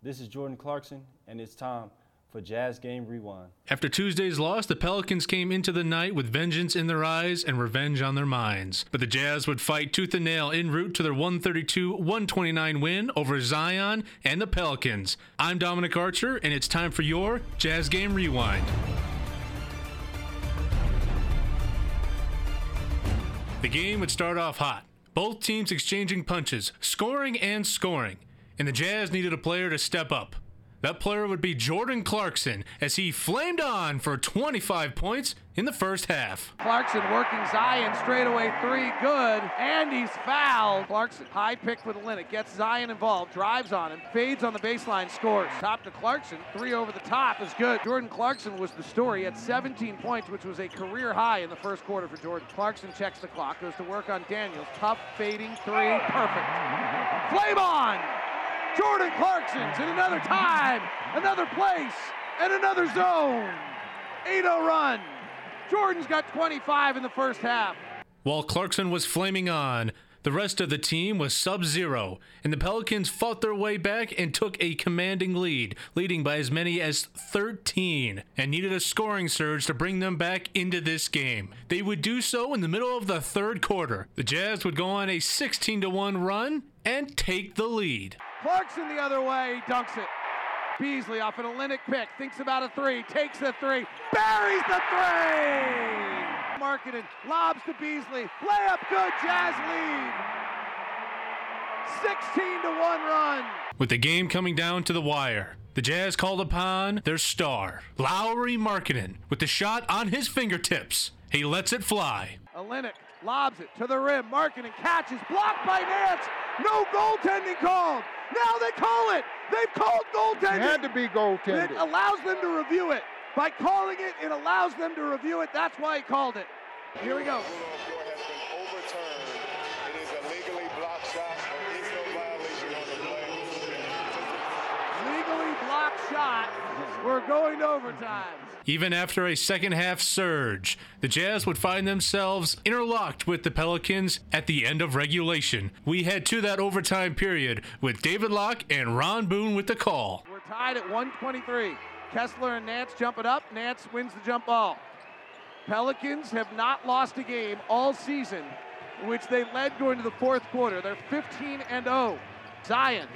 This is Jordan Clarkson, and it's time for Jazz Game Rewind. After Tuesday's loss, the Pelicans came into the night with vengeance in their eyes and revenge on their minds. But the Jazz would fight tooth and nail en route to their 132 129 win over Zion and the Pelicans. I'm Dominic Archer, and it's time for your Jazz Game Rewind. The game would start off hot. Both teams exchanging punches, scoring and scoring and the Jazz needed a player to step up. That player would be Jordan Clarkson as he flamed on for 25 points in the first half. Clarkson working Zion straightaway three, good, and he's fouled. Clarkson high pick with Olynyk, gets Zion involved, drives on him, fades on the baseline, scores. Top to Clarkson, three over the top is good. Jordan Clarkson was the story at 17 points, which was a career high in the first quarter for Jordan. Clarkson checks the clock, goes to work on Daniels, tough fading three, perfect. Flame on! Jordan Clarkson's in another time, another place, and another zone. 8 0 run. Jordan's got 25 in the first half. While Clarkson was flaming on, the rest of the team was sub zero, and the Pelicans fought their way back and took a commanding lead, leading by as many as 13, and needed a scoring surge to bring them back into this game. They would do so in the middle of the third quarter. The Jazz would go on a 16 1 run and take the lead. Clarkson the other way, dunks it. Beasley off an Olynyk pick, thinks about a three, takes the three, buries the three! Markkanen lobs to Beasley, layup good, Jazz lead. 16 to 1 run. With the game coming down to the wire, the Jazz called upon their star, Lauri Markkanen, with the shot on his fingertips. He lets it fly. Olynyk lobs it to the rim. Markkanen catches, blocked by Nance. No goaltending called. Now they call it. They've called goaltending. It had to be goaltending. It allows them to review it. By calling it, it allows them to review it. That's why he called it. Here we go. Legally blocked shot. We're going to overtime. Even after a second half surge, the Jazz would find themselves interlocked with the Pelicans at the end of regulation. We head to that overtime period with David Locke and Ron Boone with the call. We're tied at 123. Kessler and Nance jump it up. Nance wins the jump ball. Pelicans have not lost a game all season, which they led going to the fourth quarter. They're 15 and 0. Zion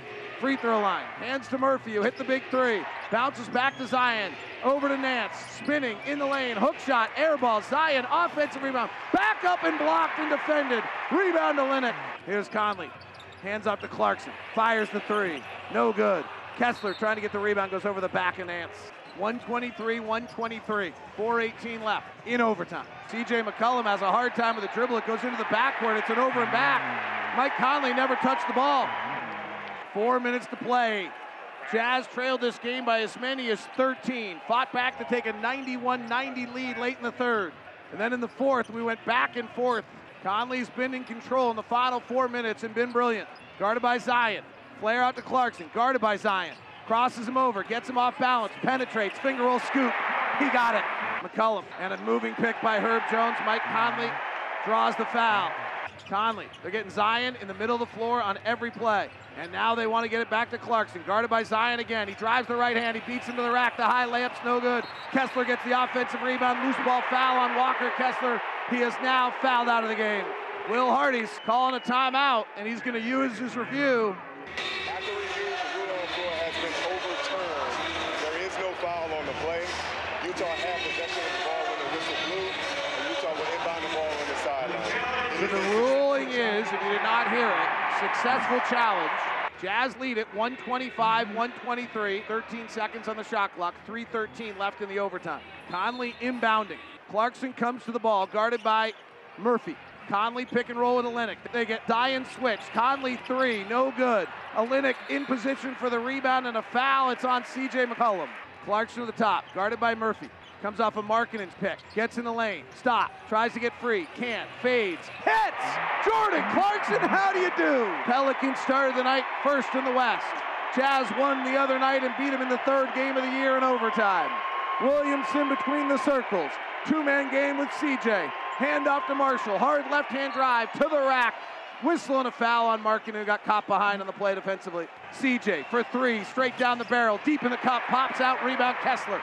free throw line. Hands to Murphy, who hit the big three. Bounces back to Zion. Over to Nance. Spinning in the lane. Hook shot. Air ball. Zion. Offensive rebound. Back up and blocked and defended. Rebound to Olynyk. Here's Conley. Hands up to Clarkson. Fires the three. No good. Kessler trying to get the rebound. Goes over the back of Nance. 123, 123. 418 left in overtime. CJ McCollum has a hard time with the dribble. It goes into the backcourt. It's an over and back. Mike Conley never touched the ball. Four minutes to play. Jazz trailed this game by as many as 13. Fought back to take a 91 90 lead late in the third. And then in the fourth, we went back and forth. Conley's been in control in the final four minutes and been brilliant. Guarded by Zion. Flare out to Clarkson. Guarded by Zion. Crosses him over. Gets him off balance. Penetrates. Finger roll scoop. He got it. McCollum. And a moving pick by Herb Jones. Mike Conley draws the foul. Conley. They're getting Zion in the middle of the floor on every play. And now they want to get it back to Clarkson. Guarded by Zion again. He drives the right hand. He beats him to the rack. The high layup's no good. Kessler gets the offensive rebound. Loose ball foul on Walker Kessler. He is now fouled out of the game. Will Hardy's calling a timeout, and he's going to use his review. After review, the rule on the floor has been overturned. There is no foul on the play. Utah had possession of the ball when the whistle blew, and Utah will inbound the ball on the sideline. So the ruling is, if you did not hear it, successful challenge. Jazz lead at 125, 123, 13 seconds on the shot clock, 3.13 left in the overtime. Conley inbounding. Clarkson comes to the ball, guarded by Murphy. Conley pick and roll with Olynyk. They get Zion switch. Conley three, no good. Olynyk in position for the rebound and a foul. It's on C.J. McCollum. Clarkson to the top, guarded by Murphy. Comes off of Markkanen's pick. Gets in the lane. Stop. Tries to get free. Can't. Fades. Hits! Jordan Clarkson, how do you do? Pelicans started the night first in the West. Jazz won the other night and beat him in the third game of the year in overtime. Williamson between the circles. Two-man game with CJ. Hand off to Marshall. Hard left-hand drive to the rack. Whistle and a foul on Markin who got caught behind on the play defensively. CJ for three, straight down the barrel, deep in the cup, pops out, rebound Kessler.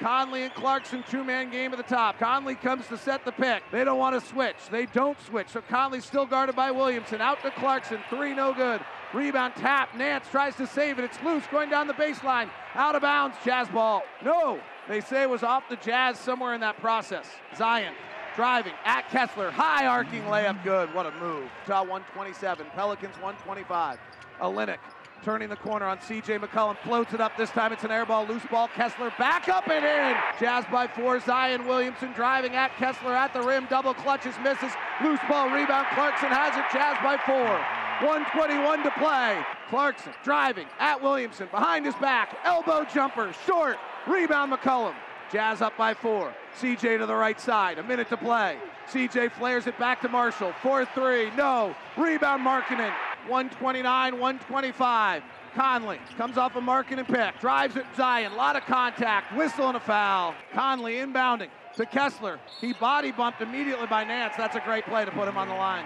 Conley and Clarkson, two man game at the top. Conley comes to set the pick. They don't want to switch. They don't switch. So Conley's still guarded by Williamson. Out to Clarkson. Three, no good. Rebound tap. Nance tries to save it. It's loose going down the baseline. Out of bounds. Jazz ball. No. They say it was off the Jazz somewhere in that process. Zion driving at Kessler. High arcing layup. Good. What a move. Utah 127. Pelicans 125. Olynyk turning the corner on CJ McCollum. Floats it up. This time it's an air ball, loose ball. Kessler back up and in. Jazz by four. Zion Williamson driving at Kessler at the rim. Double clutches, misses. Loose ball rebound. Clarkson has it. Jazz by four. 121 to play. Clarkson driving at Williamson behind his back. Elbow jumper. Short. Rebound McCollum. Jazz up by four. CJ to the right side. A minute to play. CJ flares it back to Marshall. 4 3. No. Rebound Markkanen. 129, 125. Conley comes off a Markkanen pick, drives it Zion, a lot of contact, whistle and a foul. Conley inbounding to Kessler. He body bumped immediately by Nance. That's a great play to put him on the line.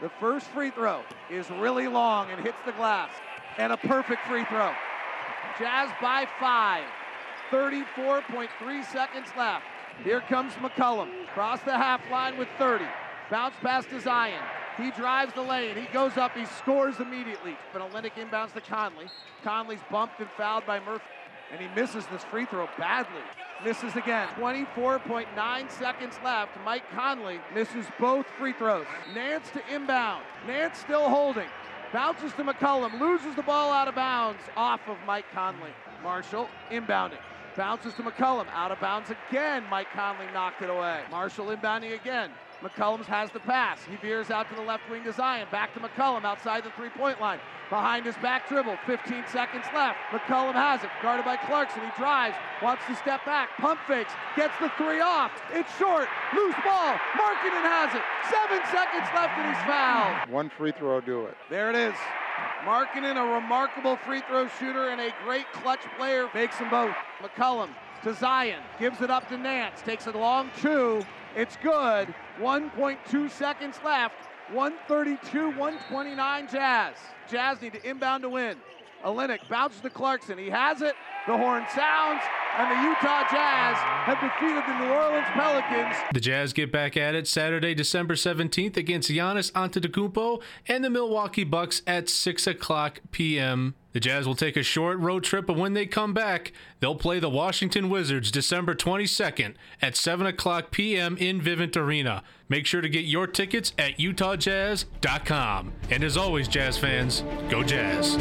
The first free throw is really long and hits the glass. And a perfect free throw. Jazz by five. 34.3 seconds left. Here comes McCollum. Cross the half line with 30. Bounce pass to Zion. He drives the lane. He goes up. He scores immediately. But Olynyk inbounds to Conley. Conley's bumped and fouled by Murphy. And he misses this free throw badly. Misses again. 24.9 seconds left. Mike Conley misses both free throws. Nance to inbound. Nance still holding. Bounces to McCollum. Loses the ball out of bounds off of Mike Conley. Marshall inbounding. Bounces to McCollum. Out of bounds again. Mike Conley knocked it away. Marshall inbounding again. McCollum has the pass. He veers out to the left wing to Zion. Back to McCollum outside the three point line. Behind his back dribble. 15 seconds left. McCollum has it. Guarded by Clarkson. He drives. Wants to step back. Pump fakes. Gets the three off. It's short. Loose ball. Markkanen has it. Seven seconds left and he's fouled. One free throw, do it. There it is. Markkanen, a remarkable free throw shooter and a great clutch player, makes them both. McCollum to Zion, gives it up to Nance, takes a long two. It's good. 1.2 seconds left. 132, 129 Jazz. Jazz need to inbound to win. Olynyk bounces to Clarkson. He has it. The horn sounds, and the Utah Jazz have defeated the New Orleans Pelicans. The Jazz get back at it Saturday, December 17th against Giannis Antetokounmpo and the Milwaukee Bucks at 6 o'clock p.m. The Jazz will take a short road trip, but when they come back, they'll play the Washington Wizards December 22nd at 7 o'clock p.m. in Vivint Arena. Make sure to get your tickets at utahjazz.com. And as always, Jazz fans, go Jazz.